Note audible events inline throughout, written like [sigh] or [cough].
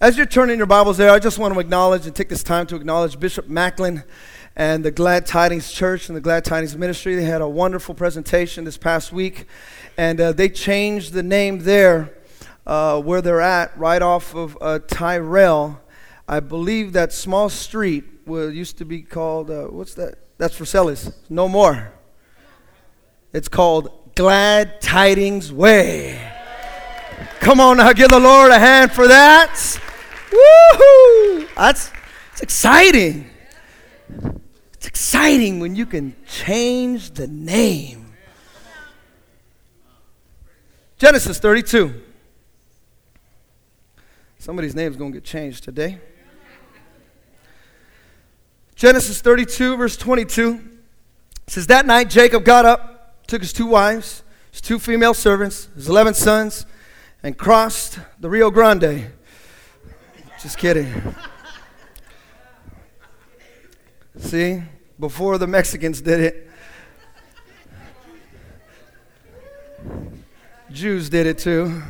As you're turning your Bibles there, I just want to acknowledge and take this time to acknowledge Bishop Macklin and the Glad Tidings Church and the Glad Tidings Ministry. They had a wonderful presentation this past week, and uh, they changed the name there uh, where they're at, right off of uh, Tyrell. I believe that small street was, used to be called, uh, what's that? That's for Celis. No more. It's called Glad Tidings Way. Come on now, give the Lord a hand for that. Woohoo! That's it's exciting. It's exciting when you can change the name. Genesis 32. Somebody's name is going to get changed today. Genesis 32, verse 22 says, That night Jacob got up, took his two wives, his two female servants, his 11 sons, and crossed the Rio Grande. Just kidding. See, before the Mexicans did it, Jews did it too.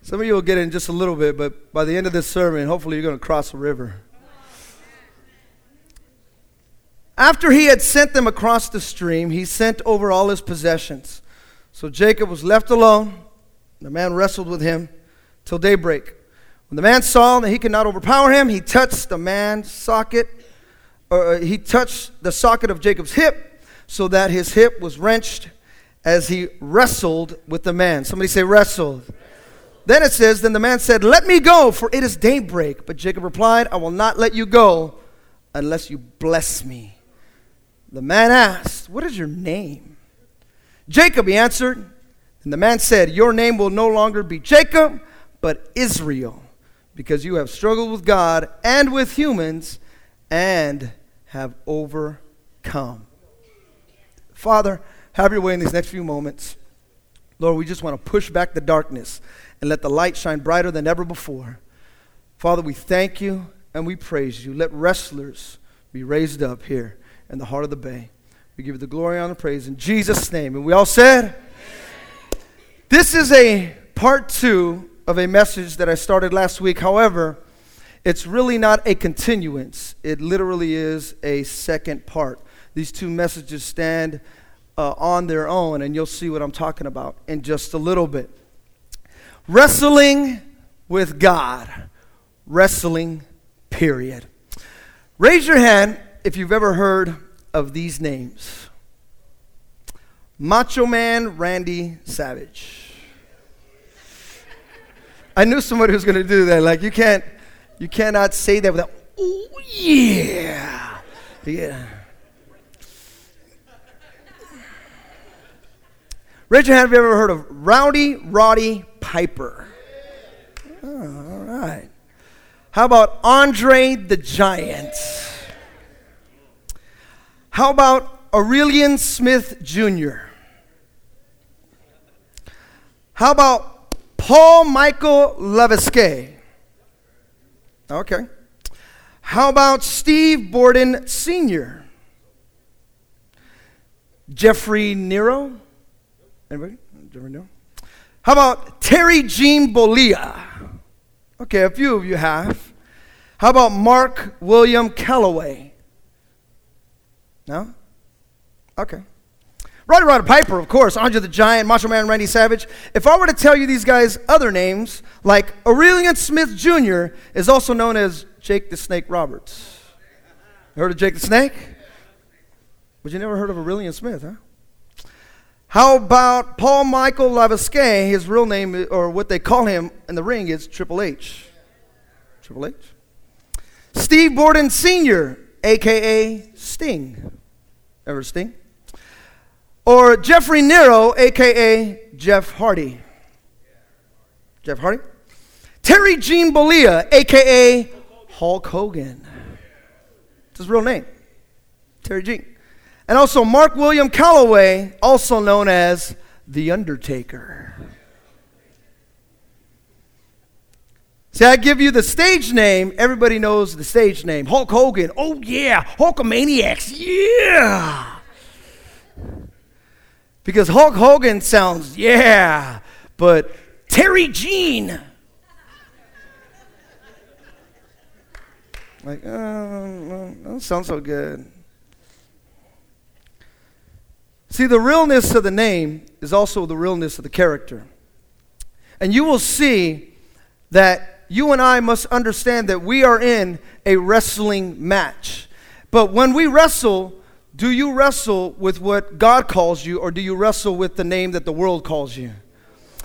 Some of you will get in just a little bit, but by the end of this sermon, hopefully you're going to cross a river. After he had sent them across the stream, he sent over all his possessions. So Jacob was left alone. The man wrestled with him till daybreak. When the man saw that he could not overpower him, he touched the man's socket, or uh, he touched the socket of Jacob's hip, so that his hip was wrenched as he wrestled with the man. Somebody say, wrestled. Then it says, Then the man said, Let me go, for it is daybreak. But Jacob replied, I will not let you go unless you bless me. The man asked, What is your name? Jacob, he answered. And the man said, Your name will no longer be Jacob, but Israel, because you have struggled with God and with humans and have overcome. Father, have your way in these next few moments. Lord, we just want to push back the darkness and let the light shine brighter than ever before. Father, we thank you and we praise you. Let wrestlers be raised up here in the heart of the bay. We give you the glory, and honor, praise in Jesus' name. And we all said, This is a part two of a message that I started last week. However, it's really not a continuance, it literally is a second part. These two messages stand uh, on their own, and you'll see what I'm talking about in just a little bit. Wrestling with God. Wrestling, period. Raise your hand if you've ever heard of these names Macho Man Randy Savage. I knew somebody was going to do that. Like, you can't, you cannot say that without, oh, yeah. Yeah. Raise your hand if you ever heard of Rowdy Roddy Piper. Oh, all right. How about Andre the Giant? How about Aurelian Smith Jr.? How about Paul Michael Levesque? Okay. How about Steve Borden Sr.? Jeffrey Nero? Anybody? Jeffrey Nero? How about Terry Gene Bollea? Okay, a few of you have. How about Mark William Calloway? No? Okay. Rowdy Roddy Piper, of course, Andre the Giant, Macho Man Randy Savage. If I were to tell you these guys' other names, like Aurelian Smith Jr. is also known as Jake the Snake Roberts. You heard of Jake the Snake? But you never heard of Aurelian Smith, huh? How about Paul Michael Levesque? His real name, or what they call him in the ring, is Triple H. Triple H. Steve Borden Sr., aka Sting. Ever Sting? Or Jeffrey Nero, aka Jeff Hardy. Jeff Hardy. Terry Gene Bollea, aka Hulk Hogan. It's his real name. Terry Gene. And also Mark William Calloway, also known as The Undertaker. See, I give you the stage name, everybody knows the stage name. Hulk Hogan, oh yeah. Hulkamaniacs, yeah. Because Hulk Hogan sounds, yeah. but Terry Gene. Like, oh, that sounds so good. See, the realness of the name is also the realness of the character. And you will see that you and I must understand that we are in a wrestling match. But when we wrestle, do you wrestle with what God calls you, or do you wrestle with the name that the world calls you?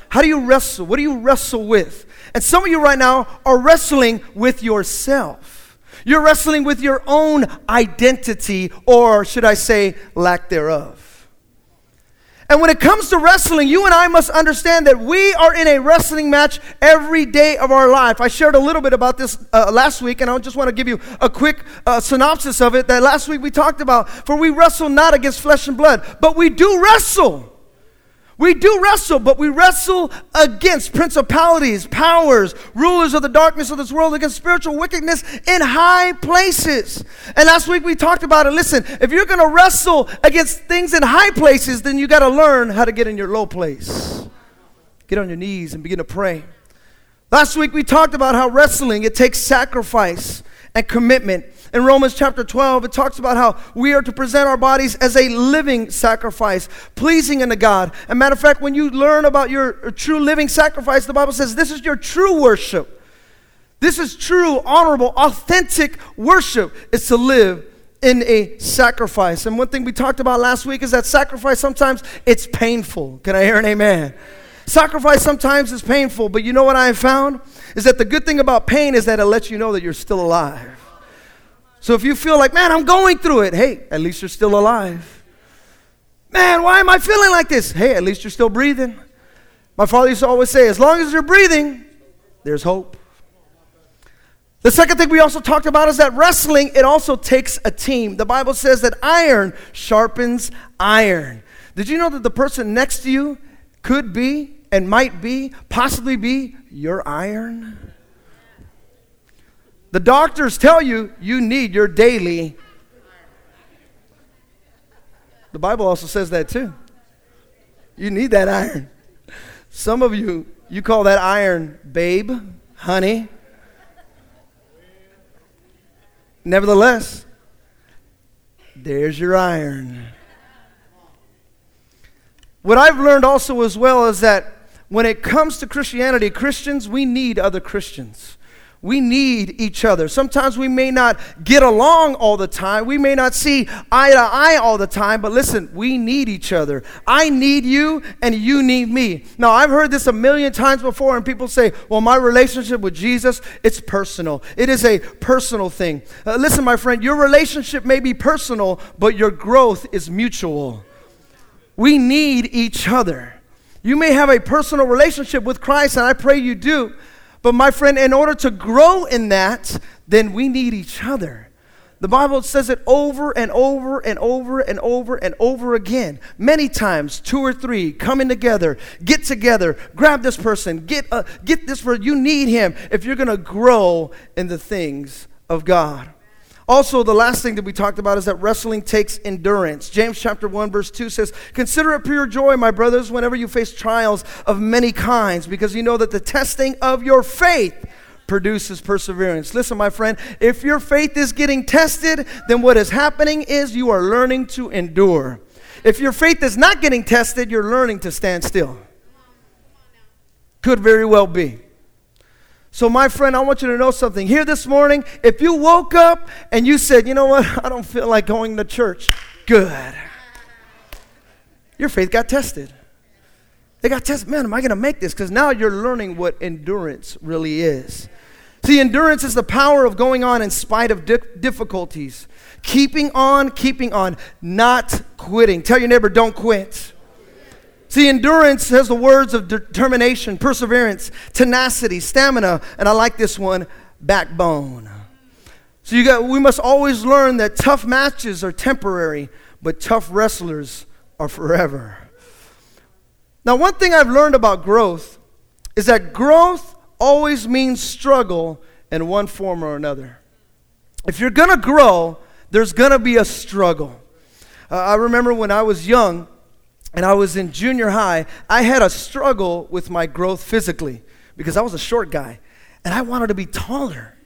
How do you wrestle? What do you wrestle with? And some of you right now are wrestling with yourself. You're wrestling with your own identity, or should I say, lack thereof. And when it comes to wrestling, you and I must understand that we are in a wrestling match every day of our life. I shared a little bit about this uh, last week, and I just want to give you a quick uh, synopsis of it that last week we talked about. For we wrestle not against flesh and blood, but we do wrestle we do wrestle, but we wrestle against principalities, powers, rulers of the darkness of this world, against spiritual wickedness in high places. And last week we talked about it. Listen, if you're going to wrestle against things in high places, then you got to learn how to get in your low place. Get on your knees and begin to pray. Last week we talked about how wrestling it takes sacrifice and commitment in Romans chapter 12, it talks about how we are to present our bodies as a living sacrifice, pleasing unto God. And matter of fact, when you learn about your true living sacrifice, the Bible says this is your true worship. This is true, honorable, authentic worship is to live in a sacrifice. And one thing we talked about last week is that sacrifice sometimes it's painful. Can I hear an amen? Sacrifice sometimes is painful, but you know what I have found? Is that the good thing about pain is that it lets you know that you're still alive. So if you feel like, man, I'm going through it, hey, at least you're still alive. Man, why am I feeling like this? Hey, at least you're still breathing. My father used to always say, as long as you're breathing, there's hope. The second thing we also talked about is that wrestling, it also takes a team. The Bible says that iron sharpens iron. Did you know that the person next to you could be and might be, possibly be, your iron? The doctors tell you you need your daily. The Bible also says that too. You need that iron. Some of you, you call that iron babe, honey. Nevertheless, there's your iron. What I've learned also as well is that when it comes to Christianity, Christians, we need other Christians. We need each other. Sometimes we may not get along all the time. We may not see eye to eye all the time, but listen, we need each other. I need you and you need me. Now, I've heard this a million times before and people say, "Well, my relationship with Jesus, it's personal. It is a personal thing." Uh, listen, my friend, your relationship may be personal, but your growth is mutual. We need each other. You may have a personal relationship with Christ and I pray you do. But my friend, in order to grow in that, then we need each other. The Bible says it over and over and over and over and over again. Many times, two or three coming together, get together, grab this person, get, uh, get this person. You need him if you're going to grow in the things of God. Also, the last thing that we talked about is that wrestling takes endurance. James chapter 1 verse 2 says, "Consider it pure joy, my brothers, whenever you face trials of many kinds, because you know that the testing of your faith produces perseverance." Listen, my friend, if your faith is getting tested, then what is happening is you are learning to endure. If your faith is not getting tested, you're learning to stand still. Could very well be. So, my friend, I want you to know something. Here this morning, if you woke up and you said, you know what, [laughs] I don't feel like going to church, good. Your faith got tested. They got tested. Man, am I going to make this? Because now you're learning what endurance really is. See, endurance is the power of going on in spite of di- difficulties, keeping on, keeping on, not quitting. Tell your neighbor, don't quit. See, endurance has the words of determination, perseverance, tenacity, stamina, and I like this one, backbone. So you got we must always learn that tough matches are temporary, but tough wrestlers are forever. Now, one thing I've learned about growth is that growth always means struggle in one form or another. If you're going to grow, there's going to be a struggle. Uh, I remember when I was young, and I was in junior high, I had a struggle with my growth physically because I was a short guy and I wanted to be taller.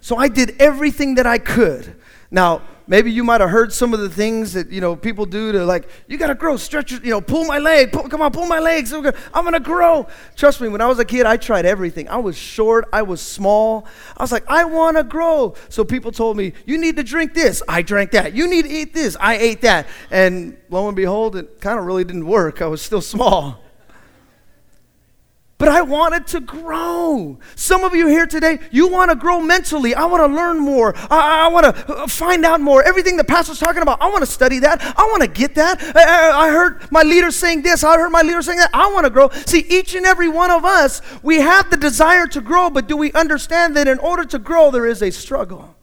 So I did everything that I could. Now, maybe you might have heard some of the things that you know people do to like you gotta grow stretch you know pull my leg pull, come on pull my legs i'm gonna grow. Trust me when i was a kid i tried everything. I was short i was small. I was like i want to grow. So people told me you need to drink this. I drank that. You need to eat this. I ate that. And lo and behold it kind of really didn't work. I was still [laughs] small but I wanted to grow. Some of you here today, you want to grow mentally. I want to learn more. I, I want to uh, find out more. Everything the pastor's talking about, I want to study that. I want to get that. I, I heard my leader saying this. I heard my leader saying that. I want to grow. See, each and every one of us, we have the desire to grow, but do we understand that in order to grow, there is a struggle?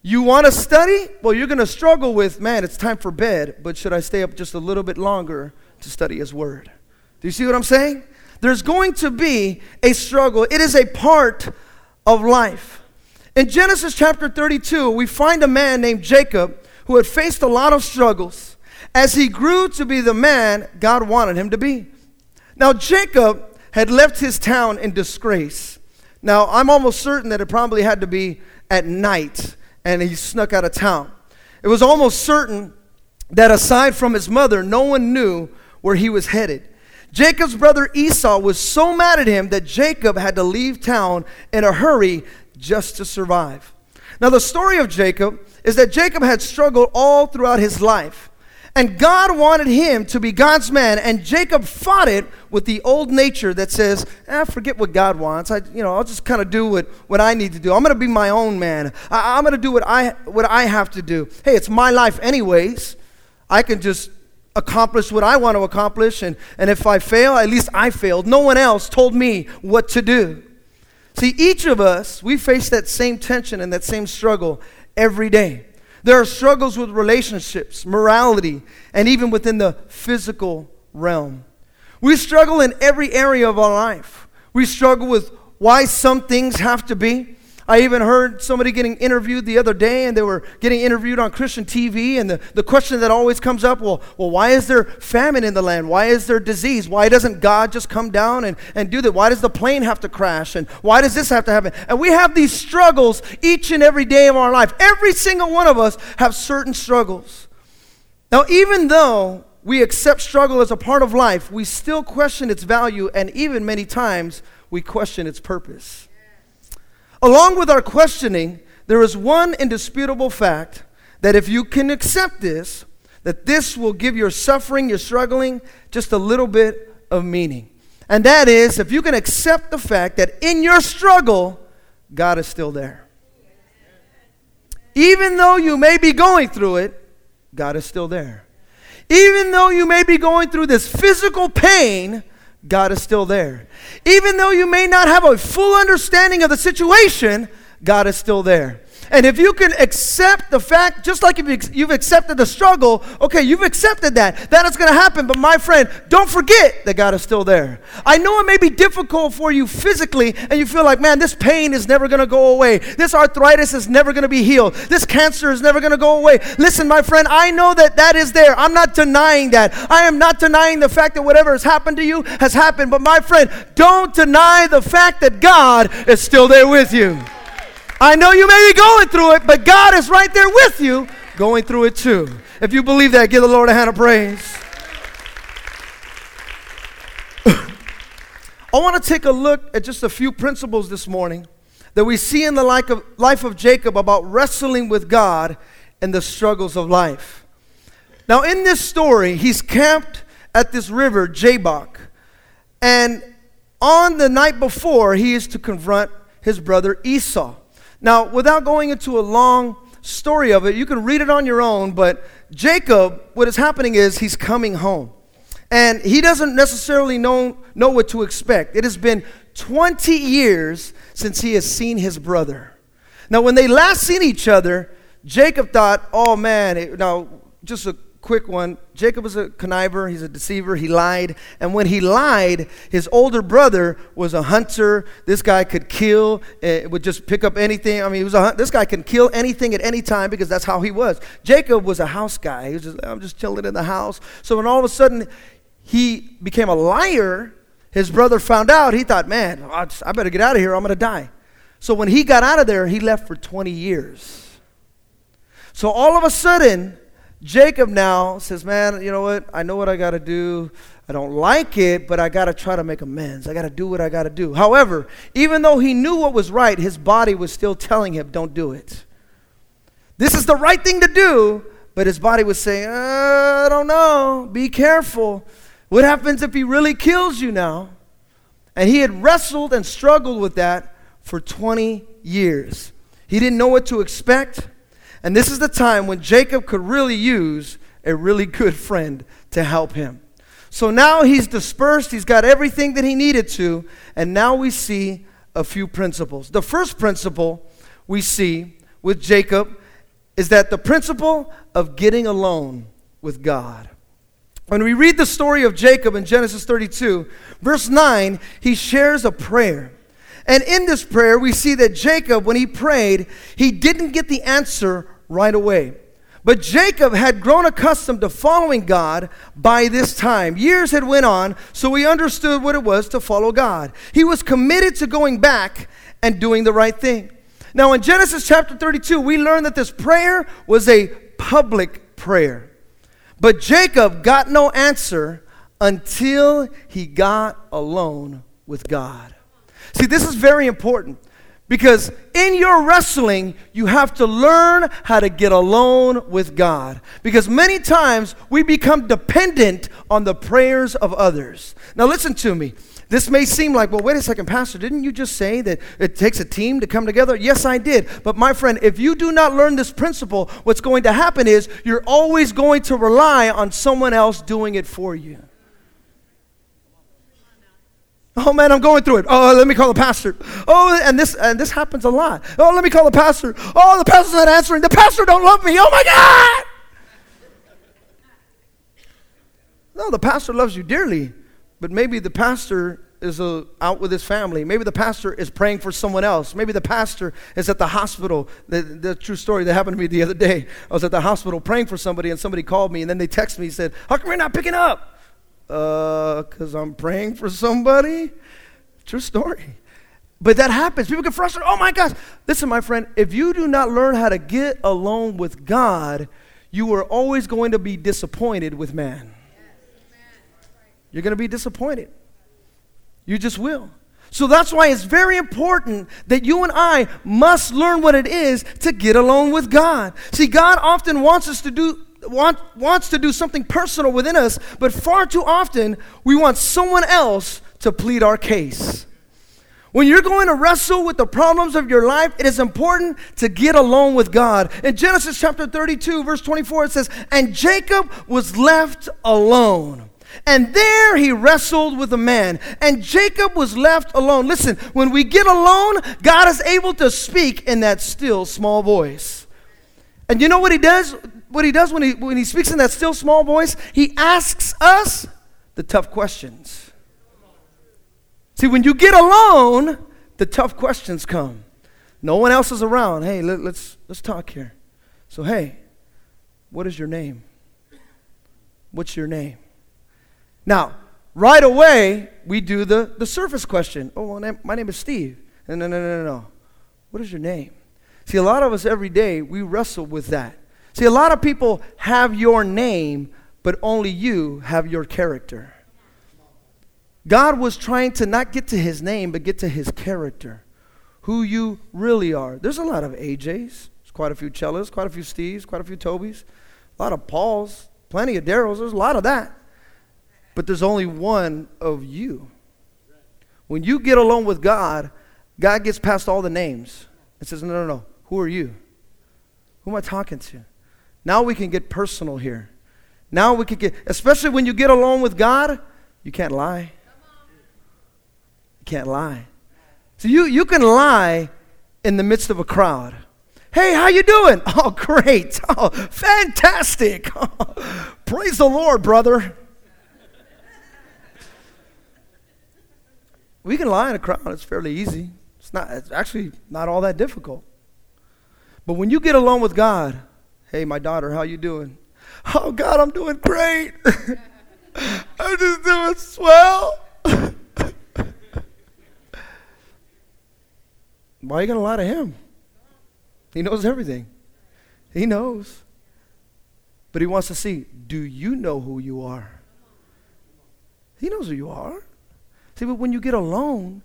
You want to study? Well, you're going to struggle with, man, it's time for bed, but should I stay up just a little bit longer to study His Word? Do you see what I'm saying? There's going to be a struggle. It is a part of life. In Genesis chapter 32, we find a man named Jacob who had faced a lot of struggles as he grew to be the man God wanted him to be. Now, Jacob had left his town in disgrace. Now, I'm almost certain that it probably had to be at night and he snuck out of town. It was almost certain that aside from his mother, no one knew where he was headed. Jacob's brother Esau was so mad at him that Jacob had to leave town in a hurry just to survive. Now, the story of Jacob is that Jacob had struggled all throughout his life. And God wanted him to be God's man, and Jacob fought it with the old nature that says, eh, forget what God wants. I, you know, I'll just kind of do what, what I need to do. I'm going to be my own man. I, I'm going to do what I, what I have to do. Hey, it's my life anyways. I can just accomplish what I want to accomplish, and, and if I fail, at least I failed. No one else told me what to do. See, each of us, we face that same tension and that same struggle every day. There are struggles with relationships, morality, and even within the physical realm. We struggle in every area of our life. We struggle with why some things have to be. I even heard somebody getting interviewed the other day, and they were getting interviewed on Christian TV. And the, the question that always comes up well, well, why is there famine in the land? Why is there disease? Why doesn't God just come down and, and do that? Why does the plane have to crash? And why does this have to happen? And we have these struggles each and every day of our life. Every single one of us have certain struggles. Now, even though we accept struggle as a part of life, we still question its value, and even many times we question its purpose. Along with our questioning, there is one indisputable fact that if you can accept this, that this will give your suffering, your struggling, just a little bit of meaning. And that is, if you can accept the fact that in your struggle, God is still there. Even though you may be going through it, God is still there. Even though you may be going through this physical pain, God is still there. Even though you may not have a full understanding of the situation, God is still there. And if you can accept the fact, just like if you've accepted the struggle, okay, you've accepted that. That is going to happen. But my friend, don't forget that God is still there. I know it may be difficult for you physically, and you feel like, man, this pain is never going to go away. This arthritis is never going to be healed. This cancer is never going to go away. Listen, my friend, I know that that is there. I'm not denying that. I am not denying the fact that whatever has happened to you has happened. But my friend, don't deny the fact that God is still there with you. I know you may be going through it, but God is right there with you going through it too. If you believe that, give the Lord a hand of praise. [coughs] I want to take a look at just a few principles this morning that we see in the life of Jacob about wrestling with God and the struggles of life. Now, in this story, he's camped at this river, Jabbok, and on the night before, he is to confront his brother Esau. Now, without going into a long story of it, you can read it on your own, but Jacob, what is happening is he's coming home. And he doesn't necessarily know, know what to expect. It has been 20 years since he has seen his brother. Now, when they last seen each other, Jacob thought, oh man, it, now just a quick one. Jacob was a conniver, he's a deceiver, he lied. And when he lied, his older brother was a hunter. This guy could kill, uh, would just pick up anything. I mean, he was a, this guy can kill anything at any time because that's how he was. Jacob was a house guy. He was just, I'm just chilling in the house. So when all of a sudden he became a liar, his brother found out, he thought, man, I better get out of here, I'm going to die. So when he got out of there, he left for 20 years. So all of a sudden, Jacob now says, Man, you know what? I know what I got to do. I don't like it, but I got to try to make amends. I got to do what I got to do. However, even though he knew what was right, his body was still telling him, Don't do it. This is the right thing to do, but his body was saying, uh, I don't know. Be careful. What happens if he really kills you now? And he had wrestled and struggled with that for 20 years. He didn't know what to expect. And this is the time when Jacob could really use a really good friend to help him. So now he's dispersed, he's got everything that he needed to, and now we see a few principles. The first principle we see with Jacob is that the principle of getting alone with God. When we read the story of Jacob in Genesis 32, verse 9, he shares a prayer. And in this prayer, we see that Jacob, when he prayed, he didn't get the answer right away. But Jacob had grown accustomed to following God by this time. Years had went on, so he understood what it was to follow God. He was committed to going back and doing the right thing. Now in Genesis chapter 32, we learn that this prayer was a public prayer. But Jacob got no answer until he got alone with God. See, this is very important because in your wrestling, you have to learn how to get alone with God. Because many times we become dependent on the prayers of others. Now, listen to me. This may seem like, well, wait a second, Pastor, didn't you just say that it takes a team to come together? Yes, I did. But my friend, if you do not learn this principle, what's going to happen is you're always going to rely on someone else doing it for you. Oh man, I'm going through it. Oh, let me call the pastor. Oh, and this and this happens a lot. Oh, let me call the pastor. Oh, the pastor's not answering. The pastor don't love me. Oh my God. No, the pastor loves you dearly, but maybe the pastor is uh, out with his family. Maybe the pastor is praying for someone else. Maybe the pastor is at the hospital. The, the true story that happened to me the other day. I was at the hospital praying for somebody, and somebody called me, and then they texted me and said, How come you're not picking up? Uh, because I'm praying for somebody? True story. But that happens. People get frustrated. Oh my gosh. Listen, my friend, if you do not learn how to get alone with God, you are always going to be disappointed with man. You're going to be disappointed. You just will. So that's why it's very important that you and I must learn what it is to get alone with God. See, God often wants us to do want, wants to do something personal within us, but far too often we want someone else to plead our case. When you're going to wrestle with the problems of your life, it is important to get alone with God. In Genesis chapter 32, verse 24, it says, And Jacob was left alone. And there he wrestled with a man. And Jacob was left alone. Listen, when we get alone, God is able to speak in that still small voice. And you know what he does? What he does when he, when he speaks in that still small voice, he asks us the tough questions. See, when you get alone, the tough questions come. No one else is around. Hey, let, let's, let's talk here. So, hey, what is your name? What's your name? Now, right away, we do the, the surface question. Oh, my name is Steve. No, no, no, no, no. What is your name? See, a lot of us every day, we wrestle with that. See, a lot of people have your name, but only you have your character. God was trying to not get to his name, but get to his character, who you really are. There's a lot of AJs, there's quite a few Cellas, quite a few Steves, quite a few Tobys, a lot of Pauls, plenty of Daryls. There's a lot of that. But there's only one of you. When you get alone with God, God gets past all the names and says, No, no, no. Who are you? Who am I talking to? Now we can get personal here. Now we can get, especially when you get alone with God, you can't lie. You can't lie. So you, you can lie in the midst of a crowd. Hey, how you doing? [laughs] Oh, great. [laughs] Oh, fantastic. [laughs] praise the Lord, brother. We can lie in a crowd. It's fairly easy. It's not it's actually not all that difficult. But when you get alone with God, hey, my daughter, how you doing? Oh, God, I'm doing great. [laughs] I'm just doing swell. [laughs] Why are you to lie to him? He knows everything. He knows. But he wants to see do you know who you are? He knows who you are. See, but when you get alone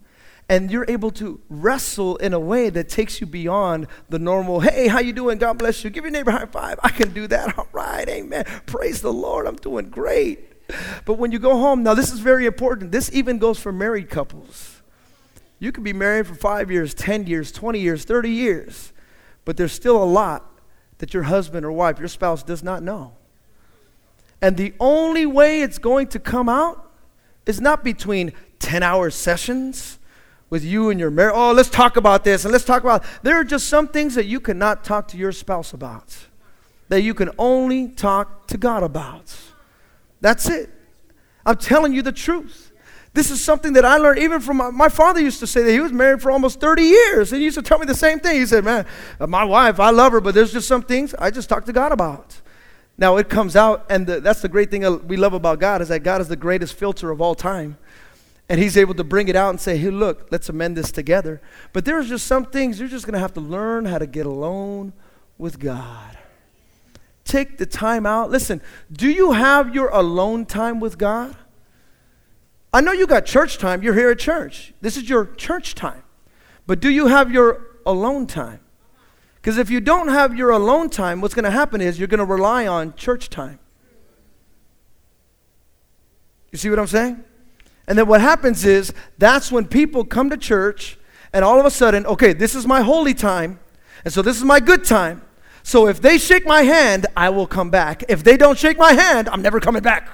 and you're able to wrestle in a way that takes you beyond the normal, hey, how you doing? God bless you. Give your neighbor a high five. I can do that. All right, amen. Praise the Lord. I'm doing great. But when you go home, now this is very important. This even goes for married couples. You could be married for five years, 10 years, 20 years, 30 years, but there's still a lot that your husband or wife, your spouse, does not know. And the only way it's going to come out is not between 10 hour sessions with you and your marriage. Oh, let's talk about this and let's talk about. There are just some things that you cannot talk to your spouse about, that you can only talk to God about. That's it. I'm telling you the truth. This is something that I learned even from my, my, father used to say that he was married for almost 30 years. And he used to tell me the same thing. He said, Man, my wife, I love her, but there's just some things I just talk to God about. Now it comes out, and the, that's the great thing we love about God is that God is the greatest filter of all time. And he's able to bring it out and say, hey, look, let's amend this together. But there's just some things you're just going to have to learn how to get alone with God. Take the time out. Listen, do you have your alone time with God? I know you got church time. You're here at church. This is your church time. But do you have your alone time? Because if you don't have your alone time, what's going to happen is you're going to rely on church time. You see what I'm saying? And then what happens is that's when people come to church and all of a sudden, okay, this is my holy time, and so this is my good time. So if they shake my hand, I will come back. If they don't shake my hand, I'm never coming back.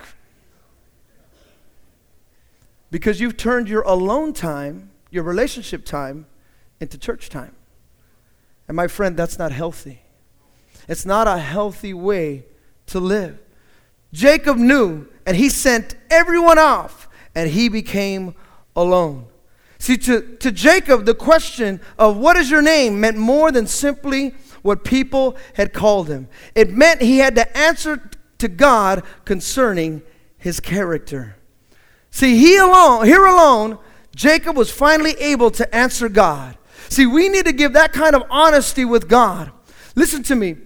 Because you've turned your alone time, your relationship time, into church time. And my friend, that's not healthy. It's not a healthy way to live. Jacob knew, and he sent everyone off and he became alone. See, to, to Jacob, the question of what is your name meant more than simply what people had called him. It meant he had to answer to God concerning his character. See, he alone, here alone, Jacob was finally able to answer God. See, we need to give that kind of honesty with God. Listen to me.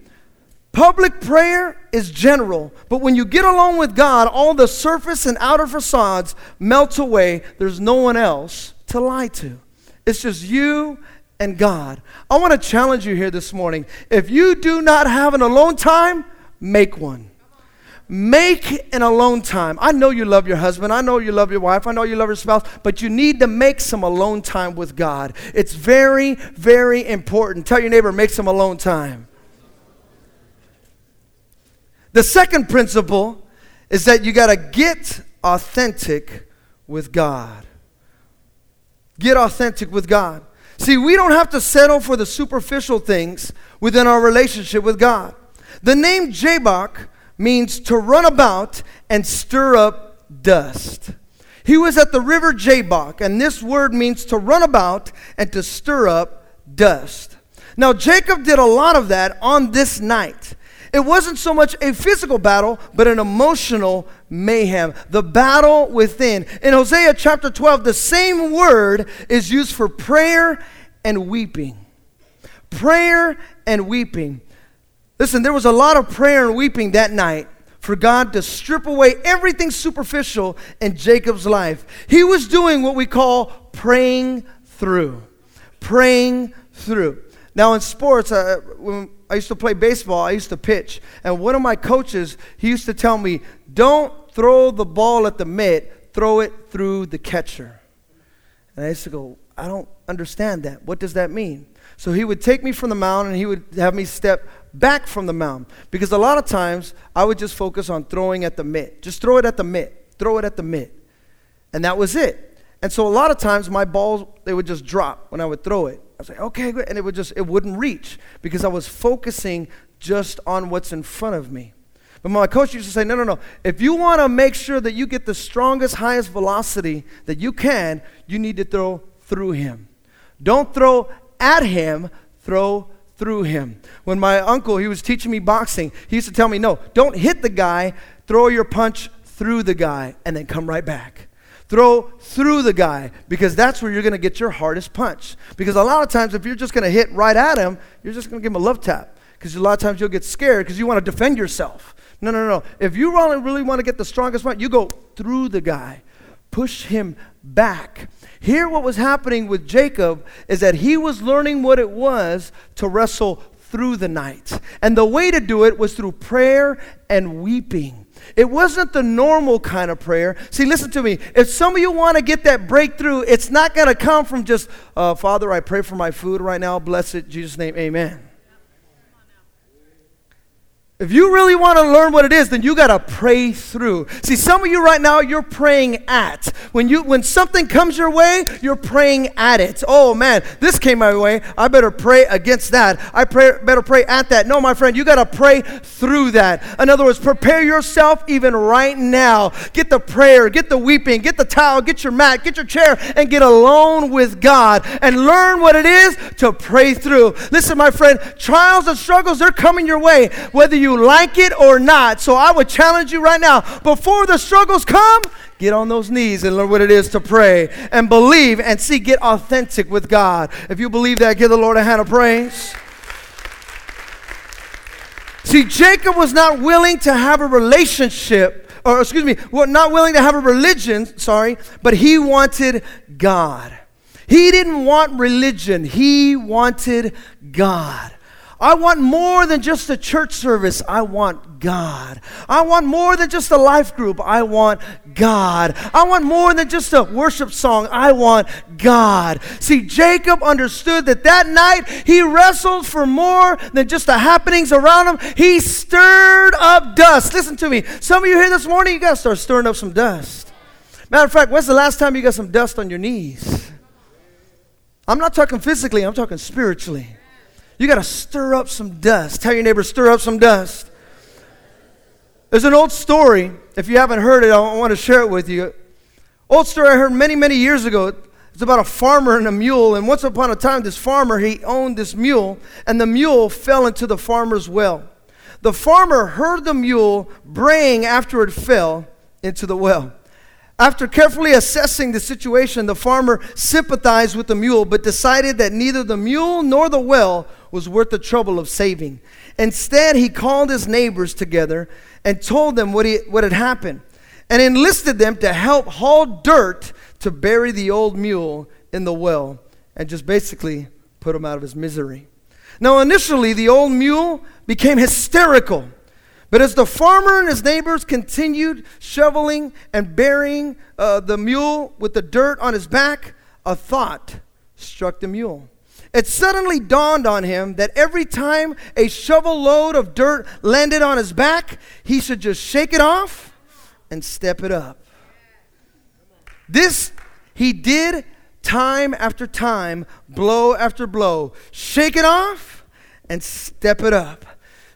Public prayer is general, but when you get along with God, all the surface and outer facades melt away. There's no one else to lie to. It's just you and God. I want to challenge you here this morning. If you do not have an alone time, make one. Make an alone time. I know you love your husband. I know you love your wife. I know you love your spouse, but you need to make some alone time with God. It's very, very important. Tell your neighbor, make some alone time. The second principle is that you got to get authentic with God. Get authentic with God. See, we don't have to settle for the superficial things within our relationship with God. The name Jabbok means to run about and stir up dust. He was at the river Jabbok, and this word means to run about and to stir up dust. Now, Jacob did a lot of that on this night. It wasn't so much a physical battle, but an emotional mayhem. The battle within. In Hosea chapter 12, the same word is used for prayer and weeping. Prayer and weeping. Listen, there was a lot of prayer and weeping that night for God to strip away everything superficial in Jacob's life. He was doing what we call praying through. Praying through. Now, in sports, uh, when I used to play baseball, I used to pitch. And one of my coaches, he used to tell me, don't throw the ball at the mitt, throw it through the catcher. And I used to go, I don't understand that. What does that mean? So he would take me from the mound and he would have me step back from the mound. Because a lot of times I would just focus on throwing at the mitt. Just throw it at the mitt. Throw it at the mitt. And that was it. And so a lot of times my balls, they would just drop when I would throw it was like, okay. And it would just, it wouldn't reach because I was focusing just on what's in front of me. But my coach used to say, no, no, no. If you want to make sure that you get the strongest, highest velocity that you can, you need to throw through him. Don't throw at him, throw through him. When my uncle, he was teaching me boxing, he used to tell me, no, don't hit the guy, throw your punch through the guy, and then come right back. Throw through the guy because that's where you're going to get your hardest punch. Because a lot of times, if you're just going to hit right at him, you're just going to give him a love tap. Because a lot of times you'll get scared because you want to defend yourself. No, no, no. If you really, want to get the strongest punch, you go through the guy, push him back. Here, what was happening with Jacob is that he was learning what it was to wrestle through the night. And the way to do it was through prayer and weeping. It wasn't the normal kind of prayer. See, listen to me. If some of you want to get that breakthrough, it's not going to come from just, uh, Father, I pray for my food right now. Bless it. Jesus' name, amen. If you really want to learn what it is, then you got to pray through. See, some of you right now, you're praying at. When, you, when something comes your way, you're praying at it. Oh man, this came my way. I better pray against that. I pray, better pray at that. No, my friend, you got to pray through that. In other words, prepare yourself even right now. Get the prayer, get the weeping, get the towel, get your mat, get your chair, and get alone with God and learn what it is to pray through. Listen, my friend, trials and struggles, they're coming your way. Whether you like it or not. So I would challenge you right now before the struggles come, get on those knees and learn what it is to pray and believe and see, get authentic with God. If you believe that, give the Lord a hand of praise. See, Jacob was not willing to have a relationship, or excuse me, not willing to have a religion, sorry, but he wanted God. He didn't want religion, he wanted God. I want more than just a church service. I want God. I want more than just a life group. I want God. I want more than just a worship song. I want God. See, Jacob understood that that night he wrestled for more than just the happenings around him. He stirred up dust. Listen to me. Some of you here this morning, you got to start stirring up some dust. Matter of fact, when's the last time you got some dust on your knees? I'm not talking physically, I'm talking spiritually. You got to stir up some dust. Tell your neighbor, stir up some dust. There's an old story. If you haven't heard it, I want to share it with you. Old story I heard many, many years ago. It's about a farmer and a mule. And once upon a time, this farmer, he owned this mule, and the mule fell into the farmer's well. The farmer heard the mule braying after it fell into the well. After carefully assessing the situation, the farmer sympathized with the mule, but decided that neither the mule nor the well was worth the trouble of saving. Instead, he called his neighbors together and told them what, he, what had happened and enlisted them to help haul dirt to bury the old mule in the well and just basically put him out of his misery. Now, initially, the old mule became hysterical but as the farmer and his neighbors continued shoveling and burying uh, the mule with the dirt on his back, a thought struck the mule. It suddenly dawned on him that every time a shovel load of dirt landed on his back, he should just shake it off and step it up. This he did time after time, blow after blow. Shake it off and step it up.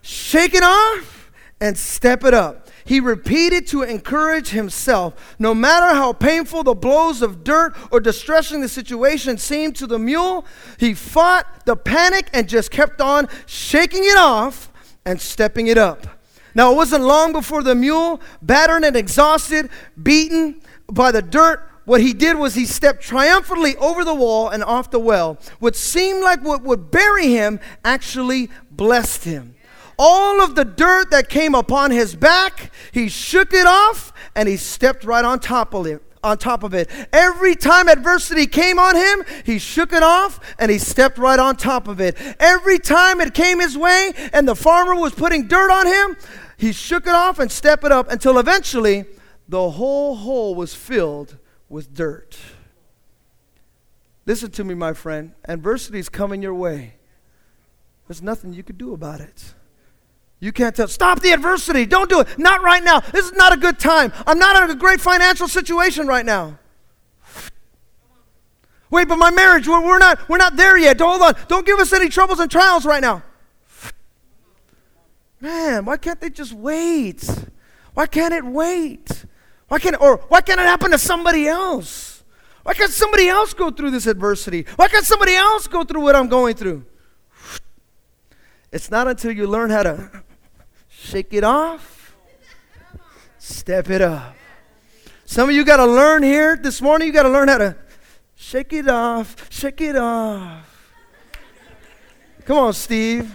Shake it off and step it up. He repeated to encourage himself. No matter how painful the blows of dirt or distressing the situation seemed to the mule, he fought the panic and just kept on shaking it off and stepping it up. Now, it wasn't long before the mule, battered and exhausted, beaten by the dirt, what he did was he stepped triumphantly over the wall and off the well. What seemed like what would bury him actually blessed him all of the dirt that came upon his back, he shook it off and he stepped right on top of it. On top of it. Every time adversity came on him, he shook it off and he stepped right on top of it. Every time it came his way and the farmer was putting dirt on him, he shook it off and stepped it up until eventually the whole hole was filled with dirt. Listen to me, my friend. Adversity is coming your way. There's nothing you could do about it. You can't tell, stop the adversity. Don't do it. Not right now. This is not a good time. I'm not in a great financial situation right now. Wait, but my marriage, we're, we're not, we're not there yet. Hold on. Don't give us any troubles and trials right now. Man, why can't they just wait? Why can't it wait? Why can't or why can't it happen to somebody else? Why can't somebody else go through this adversity? Why can't somebody else go through what I'm going through? It's not until you learn how to shake it off, step it up. Some of you got to learn here this morning, you got to learn how to shake it off, shake it off. Come on, Steve.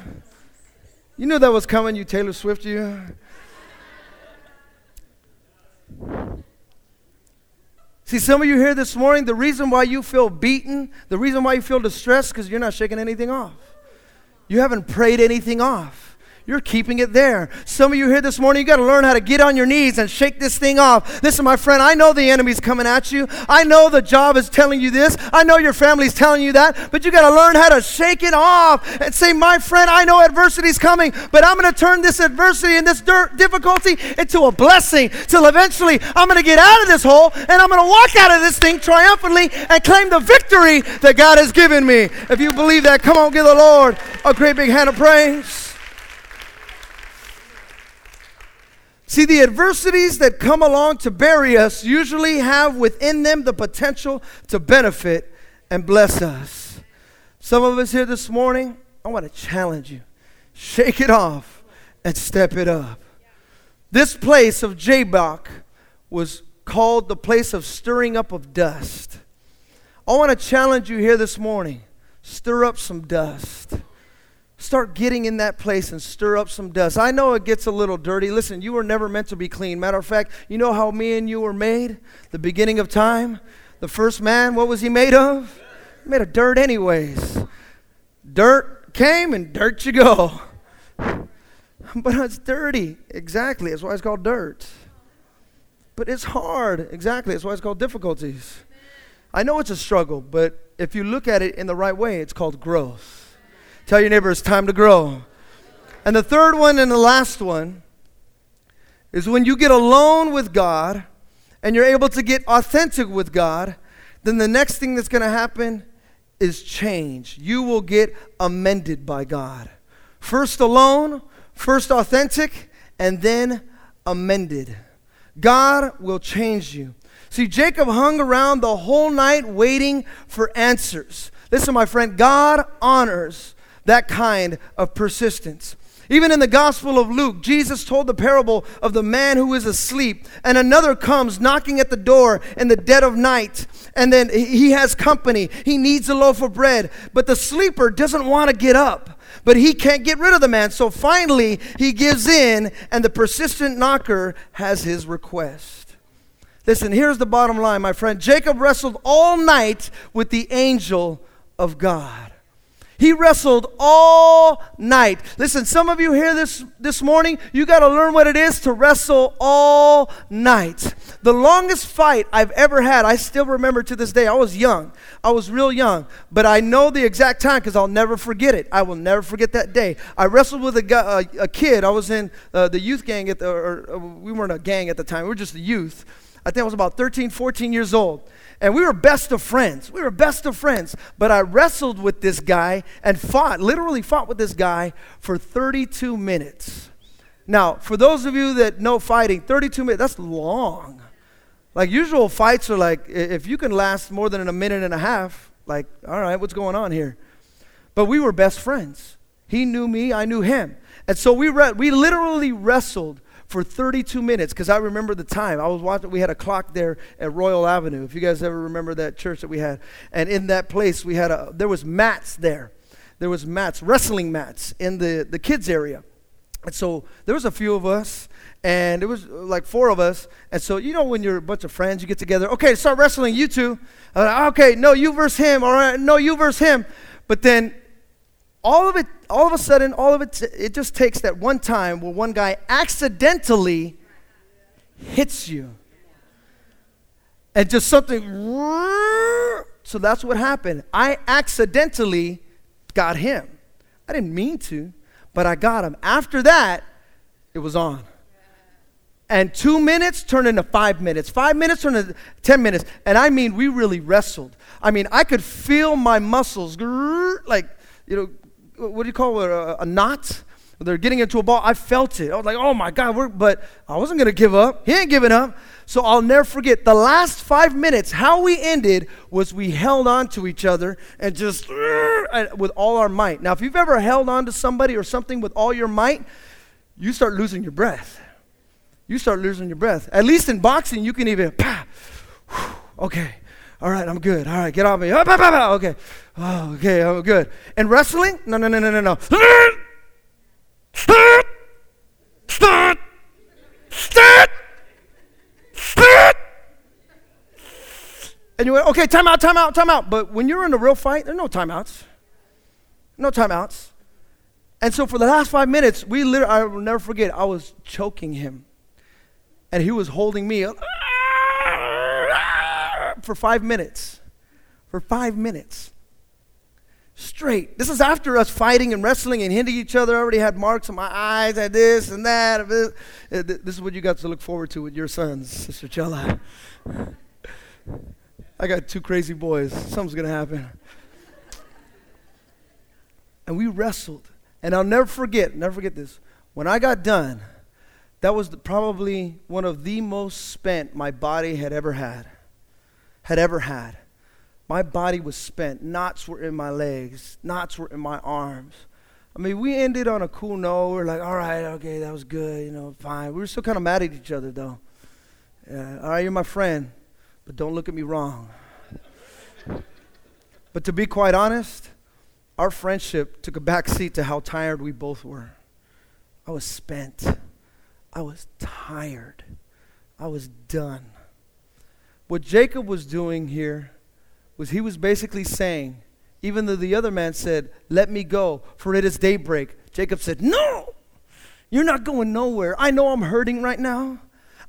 You knew that was coming, you Taylor Swift, you. See, some of you here this morning, the reason why you feel beaten, the reason why you feel distressed, because you're not shaking anything off. You haven't prayed anything off. You're keeping it there. Some of you here this morning, you got to learn how to get on your knees and shake this thing off. Listen, my friend, I know the enemy's coming at you. I know the job is telling you this. I know your family's telling you that. But you got to learn how to shake it off and say, my friend, I know adversity's coming, but I'm going to turn this adversity and this dirt difficulty into a blessing till eventually I'm going to get out of this hole and I'm going to walk out of this thing triumphantly and claim the victory that God has given me. If you believe that, come on, give the Lord a great big hand of praise. See, the adversities that come along to bury us usually have within them the potential to benefit and bless us. Some of us here this morning, I want to challenge you. Shake it off and step it up. This place of Jabbok was called the place of stirring up of dust. I want to challenge you here this morning. Stir up some dust. Start getting in that place and stir up some dust. I know it gets a little dirty. Listen, you were never meant to be clean. Matter of fact, you know how me and you were made? The beginning of time? The first man, what was he made of? Made of dirt, anyways. Dirt came and dirt you go. [laughs] But it's dirty. Exactly. That's why it's called dirt. But it's hard. Exactly. That's why it's called difficulties. I know it's a struggle, but if you look at it in the right way, it's called growth. Tell your neighbor it's time to grow. And the third one and the last one is when you get alone with God and you're able to get authentic with God, then the next thing that's going to happen is change. You will get amended by God. First alone, first authentic, and then amended. God will change you. See, Jacob hung around the whole night waiting for answers. Listen, my friend, God honors that kind of persistence. Even in the Gospel of Luke, Jesus told the parable of the man who is asleep, and another comes knocking at the door in the dead of night, and then he has company. He needs a loaf of bread, but the sleeper doesn't want to get up, but he can't get rid of the man. So finally, he gives in, and the persistent knocker has his request. Listen, here's the bottom line, my friend. Jacob wrestled all night with the angel of God. He wrestled all night. Listen, some of you here this, this morning, you got to learn what it is to wrestle all night. The longest fight I've ever had, I still remember to this day. I was young. I was real young, but I know the exact time because I'll never forget it. I will never forget that day. I wrestled with a, a, a kid. I was in uh, the youth gang at the, or, or we weren't a gang at the time. We were just the youth. I think I was about 13, 14 years old. And we were best of friends. We were best of friends. But I wrestled with this guy and fought, literally fought with this guy for 32 minutes. Now, for those of you that know fighting, 32 minutes, that's long. Like usual fights are like, if you can last more than a minute and a half, like, all right, what's going on here? But we were best friends. He knew me, I knew him. And so we, re- we literally wrestled for 32 minutes because I remember the time. I was watching, we had a clock there at Royal Avenue. If you guys ever remember that church that we had. And in that place, we had a, there was mats there. There was mats, wrestling mats in the, the kids area. And so there was a few of us, and it was like four of us. And so, you know, when you're a bunch of friends, you get together, okay, start wrestling, you two. Uh, okay, no, you versus him, all right, no, you versus him. But then all of it, all of a sudden, all of it, it just takes that one time where one guy accidentally hits you. And just something, [laughs] so that's what happened. I accidentally got him. I didn't mean to, but I got him. After that, it was on. And two minutes turned into five minutes. Five minutes turned into 10 minutes. And I mean, we really wrestled. I mean, I could feel my muscles [laughs] like, you know, what do you call it? A, a knot? They're getting into a ball. I felt it. I was like, oh my God, but I wasn't going to give up. He ain't giving up. So I'll never forget the last five minutes, how we ended was we held on to each other and just uh, with all our might. Now, if you've ever held on to somebody or something with all your might, you start losing your breath. You start losing your breath. At least in boxing, you can even, okay, all right, I'm good. All right, get off me. Okay, oh, okay, I'm good. And wrestling? No, no, no, no, no, no. Start! Start! Start! Start! And you went, okay, time out, time out, time out. But when you're in a real fight, there's no timeouts. No timeouts. And so for the last five minutes, we literally, I will never forget, I was choking him. And he was holding me for five minutes. For five minutes straight. This is after us fighting and wrestling and hitting each other. I already had marks on my eyes, had this and that. This. Uh, this is what you got to look forward to with your sons, Sister Chella. I got two crazy boys. Something's going to happen. And we wrestled. And I'll never forget, never forget this. When I got done, that was the, probably one of the most spent my body had ever had. Had ever had. My body was spent. Knots were in my legs, knots were in my arms. I mean, we ended on a cool note. We're like, all right, okay, that was good, you know, fine. We were still kind of mad at each other, though. All right, you're my friend, but don't look at me wrong. but to be quite honest, our friendship took a back seat to how tired we both were. I was spent. I was tired. I was done. What Jacob was doing here was he was basically saying, even though the other man said, Let me go, for it is daybreak, Jacob said, No, you're not going nowhere. I know I'm hurting right now.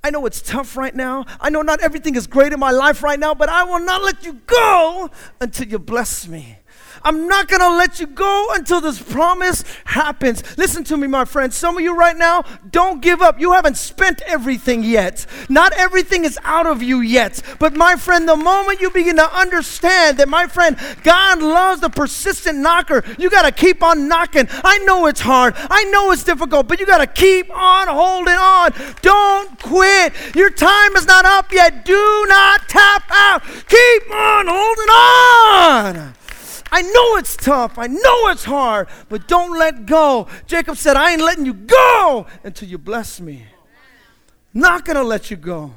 I know it's tough right now. I know not everything is great in my life right now, but I will not let you go until you bless me. I'm not going to let you go until this promise happens. Listen to me, my friend. Some of you right now, don't give up. You haven't spent everything yet. Not everything is out of you yet. But my friend, the moment you begin to understand that, my friend, God loves the persistent knocker, you got to keep on knocking. I know it's hard. I know it's difficult, but you got to keep on holding on. Don't quit. Your time is not up yet. Do not tap out. Keep on holding on. I know it's tough. I know it's hard, but don't let go. Jacob said, I ain't letting you go until you bless me. Not going to let you go.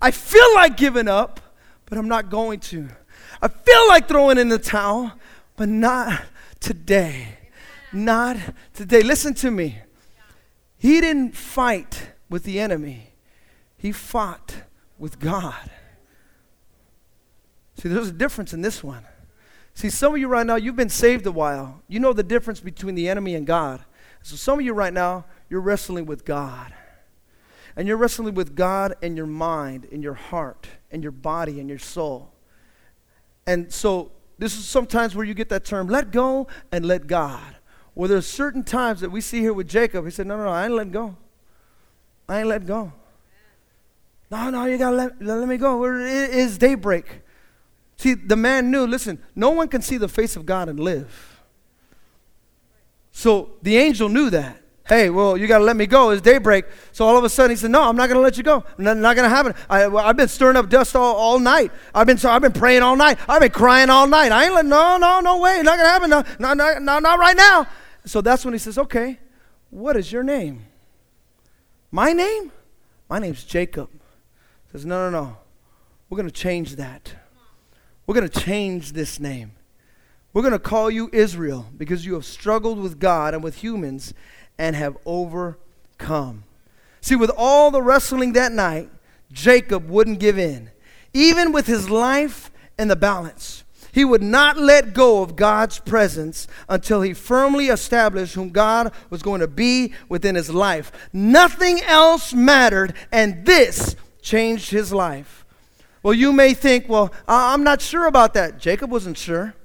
I feel like giving up, but I'm not going to. I feel like throwing in the towel, but not today. Not today. Listen to me. He didn't fight with the enemy, he fought with God. See, there's a difference in this one. See, some of you right now, you've been saved a while. You know the difference between the enemy and God. So some of you right now, you're wrestling with God. And you're wrestling with God and your mind and your heart and your body and your soul. And so this is sometimes where you get that term, let go and let God. Well, there's certain times that we see here with Jacob. He said, no, no, no, I ain't letting go. I ain't letting go. No, no, you got to let, let me go. It is daybreak. See, the man knew, listen, no one can see the face of God and live. So the angel knew that. Hey, well, you got to let me go. It's daybreak. So all of a sudden he said, No, I'm not going to let you go. Not, not going to happen. I, I've been stirring up dust all, all night. I've been, so I've been praying all night. I've been crying all night. I ain't let, no, no, no way. Not going to happen. No, no, no, no, not right now. So that's when he says, Okay, what is your name? My name? My name's Jacob. He says, No, no, no. We're going to change that. We're going to change this name. We're going to call you Israel because you have struggled with God and with humans and have overcome. See, with all the wrestling that night, Jacob wouldn't give in. Even with his life in the balance, he would not let go of God's presence until he firmly established whom God was going to be within his life. Nothing else mattered, and this changed his life. Well, you may think, well, I'm not sure about that. Jacob wasn't sure.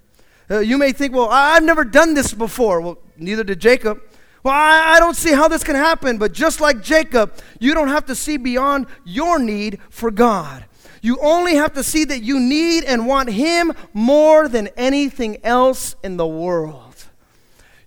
Uh, you may think, well, I've never done this before. Well, neither did Jacob. Well, I, I, don't see how this can happen, but just like Jacob, you don't have to see beyond your need for God. You only have to see that you need and want Him more than anything else in the world.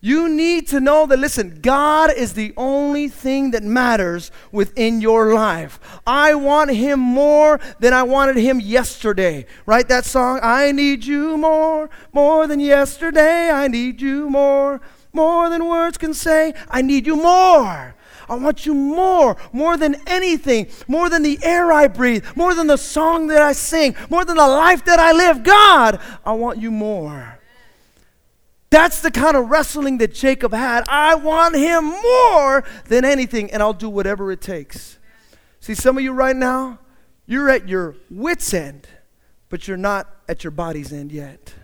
You need to know that, listen, God is the only thing that matters within your life. I want Him more than I wanted Him yesterday. Right? That song, I need you more, more than yesterday. I need you more, more than words can say. I need you more. I want you more, more than anything, more than the air I breathe, more than the song that I sing, more than the life that I live. God, I want you more. That's the kind of wrestling that Jacob had. I want him more than anything, and I'll do whatever it takes. See, some of you right now, you're at your wits' end, but you're not at your body's end yet.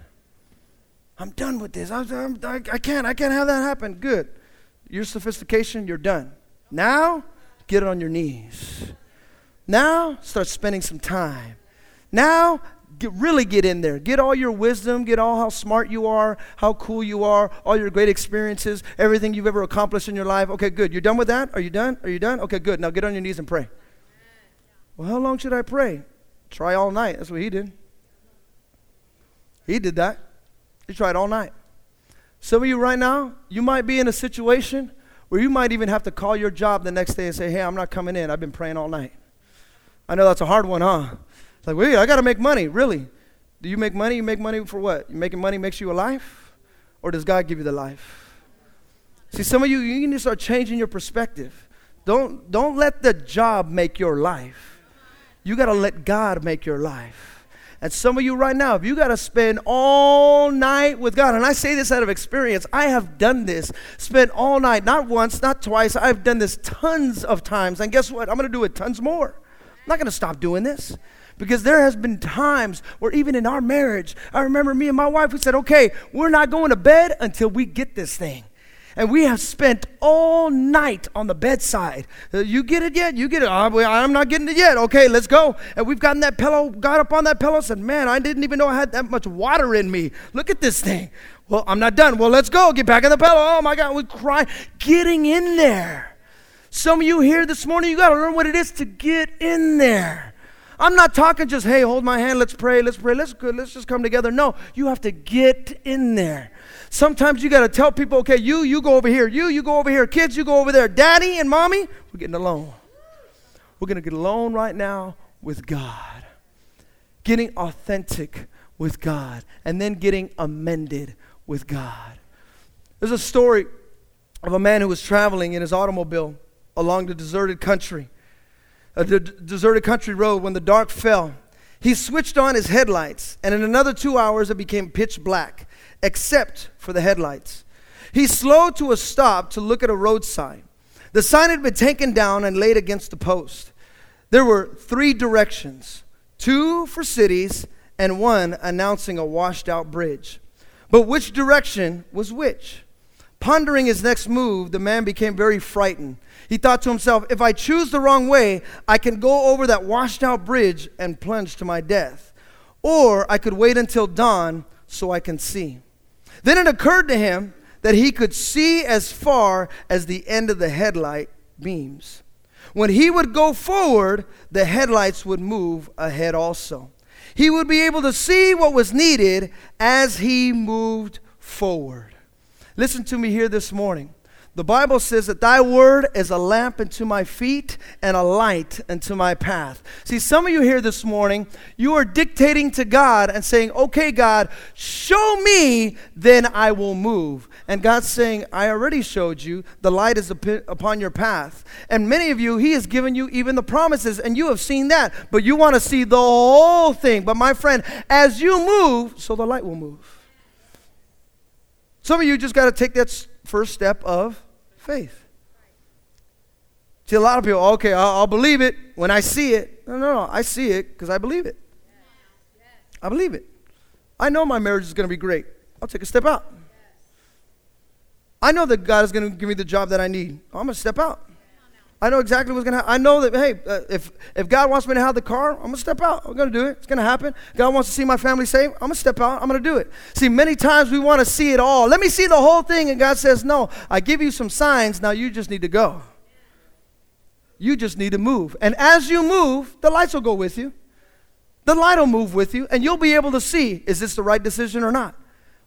I'm done with this. I, I'm, I, I can't. I can't have that happen. Good. Your sophistication, you're done. Now, get on your knees. Now, start spending some time. Now, get, really get in there. Get all your wisdom, get all how smart you are, how cool you are, all your great experiences, everything you've ever accomplished in your life. Okay, good. You're done with that? Are you done? Are you done? Okay, good. Now get on your knees and pray. Well, how long should I pray? Try all night. That's what he did. He did that. He tried all night. Some of you right now, you might be in a situation where you might even have to call your job the next day and say, hey, I'm not coming in. I've been praying all night. I know that's a hard one, huh? It's like, wait, I got to make money. Really? Do you make money? You make money for what? You making money makes you a life? Or does God give you the life? See, some of you, you need to start changing your perspective. Don't, don't let the job make your life. You got to let God make your life. And some of you right now, if you got to spend all night with God, and I say this out of experience, I have done this, spent all night, not once, not twice, I've done this tons of times. And guess what? I'm going to do it tons more. I'm not going to stop doing this. Because there has been times where even in our marriage, I remember me and my wife, we said, okay, we're not going to bed until we get this thing. And we have spent all night on the bedside. Uh, you get it yet? You get it? Uh, I'm not getting it yet. Okay, let's go. And we've gotten that pillow, got up on that pillow, said, Man, I didn't even know I had that much water in me. Look at this thing. Well, I'm not done. Well, let's go. Get back in the pillow. Oh my God, we cry. Getting in there. Some of you here this morning, you got to learn what it is to get in there. I'm not talking just, hey, hold my hand, let's pray, let's pray, let's let's just come together. No, you have to get in there. Sometimes you got to tell people, okay, you, you go over here, you, you go over here, kids, you go over there, daddy and mommy, we're getting alone. We're going to get alone right now with God. Getting authentic with God, and then getting amended with God. There's a story of a man who was traveling in his automobile along the deserted country a de- deserted country road when the dark fell. He switched on his headlights, and in another two hours it became pitch black, except for the headlights. He slowed to a stop to look at a road sign. The sign had been taken down and laid against the post. There were three directions two for cities, and one announcing a washed out bridge. But which direction was which? Pondering his next move, the man became very frightened he thought to himself, if I choose the wrong way, I can go over that washed out bridge and plunge to my death. Or I could wait until dawn so I can see. Then it occurred to him that he could see as far as the end of the headlight beams. When he would go forward, the headlights would move ahead also. He would be able to see what was needed as he moved forward. Listen to me here this morning. The Bible says that thy word is a lamp unto my feet and a light unto my path. See, some of you here this morning, you are dictating to God and saying, Okay, God, show me, then I will move. And God's saying, I already showed you. The light is upon your path. And many of you, He has given you even the promises, and you have seen that. But you want to see the whole thing. But my friend, as you move, so the light will move. Some of you just got to take that first step of faith. See, a lot of people, okay, I'll, I'll believe it when I see it. No, no, no, I see it because I believe it. I believe it. I know my marriage is going to be great. I'll take a step out. I know that God is going to give me the job that I need. I'm going to step out. I know exactly what's going to happen. I know that, hey, uh, if, if God wants me to have the car, I'm going to step out. I'm going to do it. It's going to happen. God wants to see my family saved. I'm going to step out. I'm going to do it. See, many times we want to see it all. Let me see the whole thing. And God says, no, I give you some signs. Now you just need to go. You just need to move. And as you move, the lights will go with you. The light will move with you, and you'll be able to see is this the right decision or not?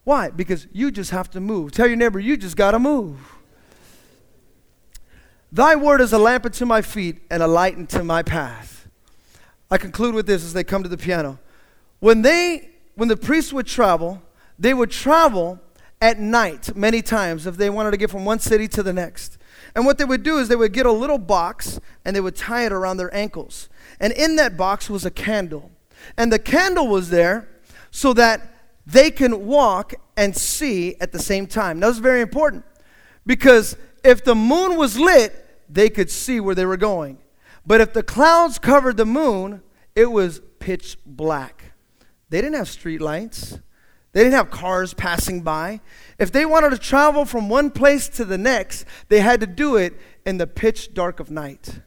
Why? Because you just have to move. Tell your neighbor, you just got to move. Thy word is a lamp unto my feet and a light unto my path. I conclude with this as they come to the piano. When they when the priests would travel, they would travel at night many times if they wanted to get from one city to the next. And what they would do is they would get a little box and they would tie it around their ankles. And in that box was a candle. And the candle was there so that they can walk and see at the same time. That was very important because if the moon was lit, they could see where they were going. But if the clouds covered the moon, it was pitch black. They didn't have street lights. They didn't have cars passing by. If they wanted to travel from one place to the next, they had to do it in the pitch dark of night.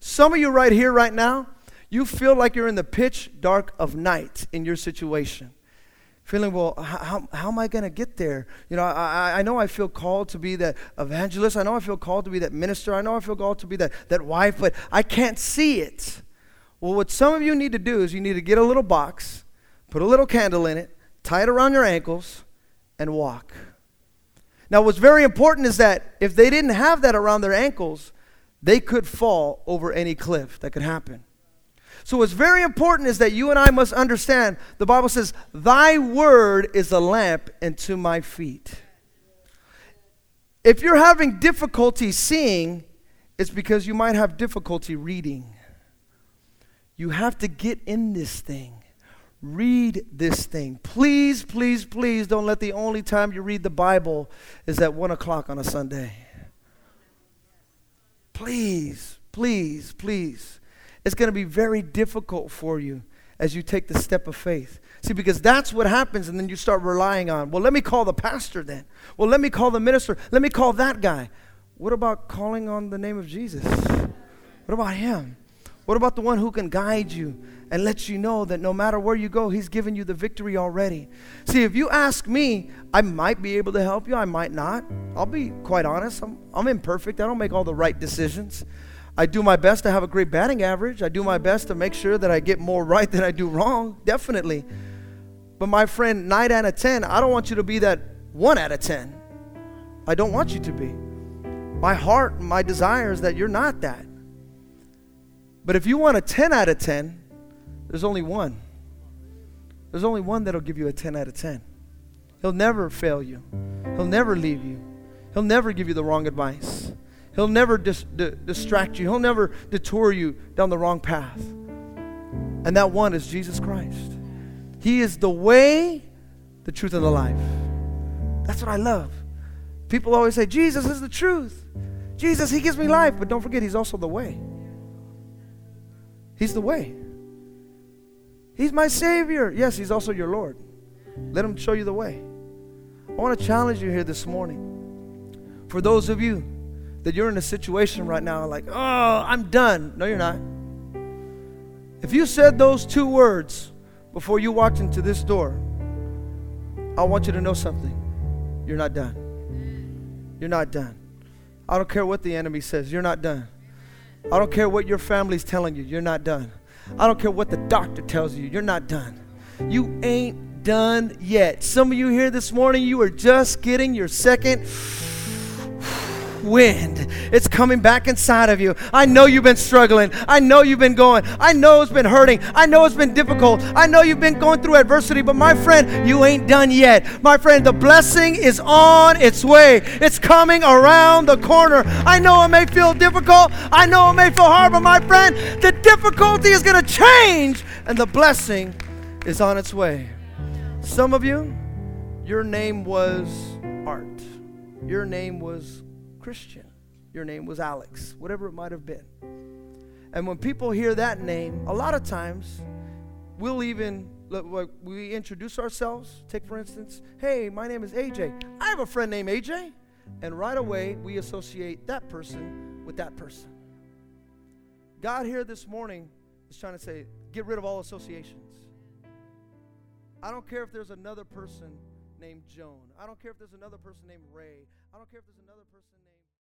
Some of you right here, right now, you feel like you're in the pitch dark of night in your situation feeling, well, how, how am I going to get there? You know, I, I know I feel called to be that evangelist. I know I feel called to be that minister. I know I feel called to be that, that wife, but I can't see it. Well, what some of you need to do is you need to get a little box, put a little candle in it, tie it around your ankles, and walk. Now, what's very important is that if they didn't have that around their ankles, they could fall over any cliff that could happen. So, what's very important is that you and I must understand the Bible says, Thy word is a lamp unto my feet. If you're having difficulty seeing, it's because you might have difficulty reading. You have to get in this thing. Read this thing. Please, please, please don't let the only time you read the Bible is at 1 o'clock on a Sunday. Please, please, please it's going to be very difficult for you as you take the step of faith. See, because that's what happens, and then you start relying on, well, let me call the pastor then. Well, let me call the minister. Let me call that guy. What about calling on the name of Jesus? What about him? What about the one who can guide you and let you know that no matter where you go, he's given you the victory already? See, if you ask me, I might be able to help you, I might not. I'll be quite honest. I'm, I'm imperfect, I don't make all the right decisions. I do my best to have a great batting average. I do my best to make sure that I get more [laughs] right than I do wrong, definitely. But my friend, 9 out of 10, I don't want you to be that 1 out of 10. I don't want you to be. My heart, my desire is that you're not that. But if you want a 10 out of 10, there's only one. There's only one that'll give you a 10 out of 10. He'll never fail you, He'll never leave you, He'll never give you the wrong advice. He'll never dis- di- distract you, He'll never detour you down the wrong path. And that one is Jesus Christ. He is the way, the truth, and the life. That's what I love. People always say, Jesus is the truth. Jesus, He gives me life. But don't forget, He's also the way. He's the way. He's my Savior. Yes, He's also your Lord. Let Him show you the way. I want to challenge you here this morning. For those of you that you're in a situation right now like, oh, I'm done. No, you're not. If you said those two words before you walked into this door, I want you to know something. You're not done. You're not done. I don't care what the enemy says, you're not done. I don't care what your family's telling you, you're not done. I don't care what the doctor tells you, you're not done. You ain't done yet. Some of you here this morning, you are just getting your second wind. It's coming back inside of you. I know you've been struggling. I know you've been going. I know it's been hurting. I know it's been difficult. I know you've been going through adversity, but my friend, you ain't done yet. My friend, the blessing is on its way. It's coming around the corner. I know it may feel difficult. I know it may feel hard, but my friend, the difficulty is going to change and the blessing is on its way. Some of you, your name was Art. Your name was Christian. Your name was Alex, whatever it might have been. And when people hear that name, a lot of times we'll even we introduce ourselves. Take for instance, hey, my name is AJ. I have a friend named AJ, and right away we associate that person with that person. God here this morning is trying to say, get rid of all associations. I don't care if there's another person named Joan. I don't care if there's another person named Ray. I don't care if there's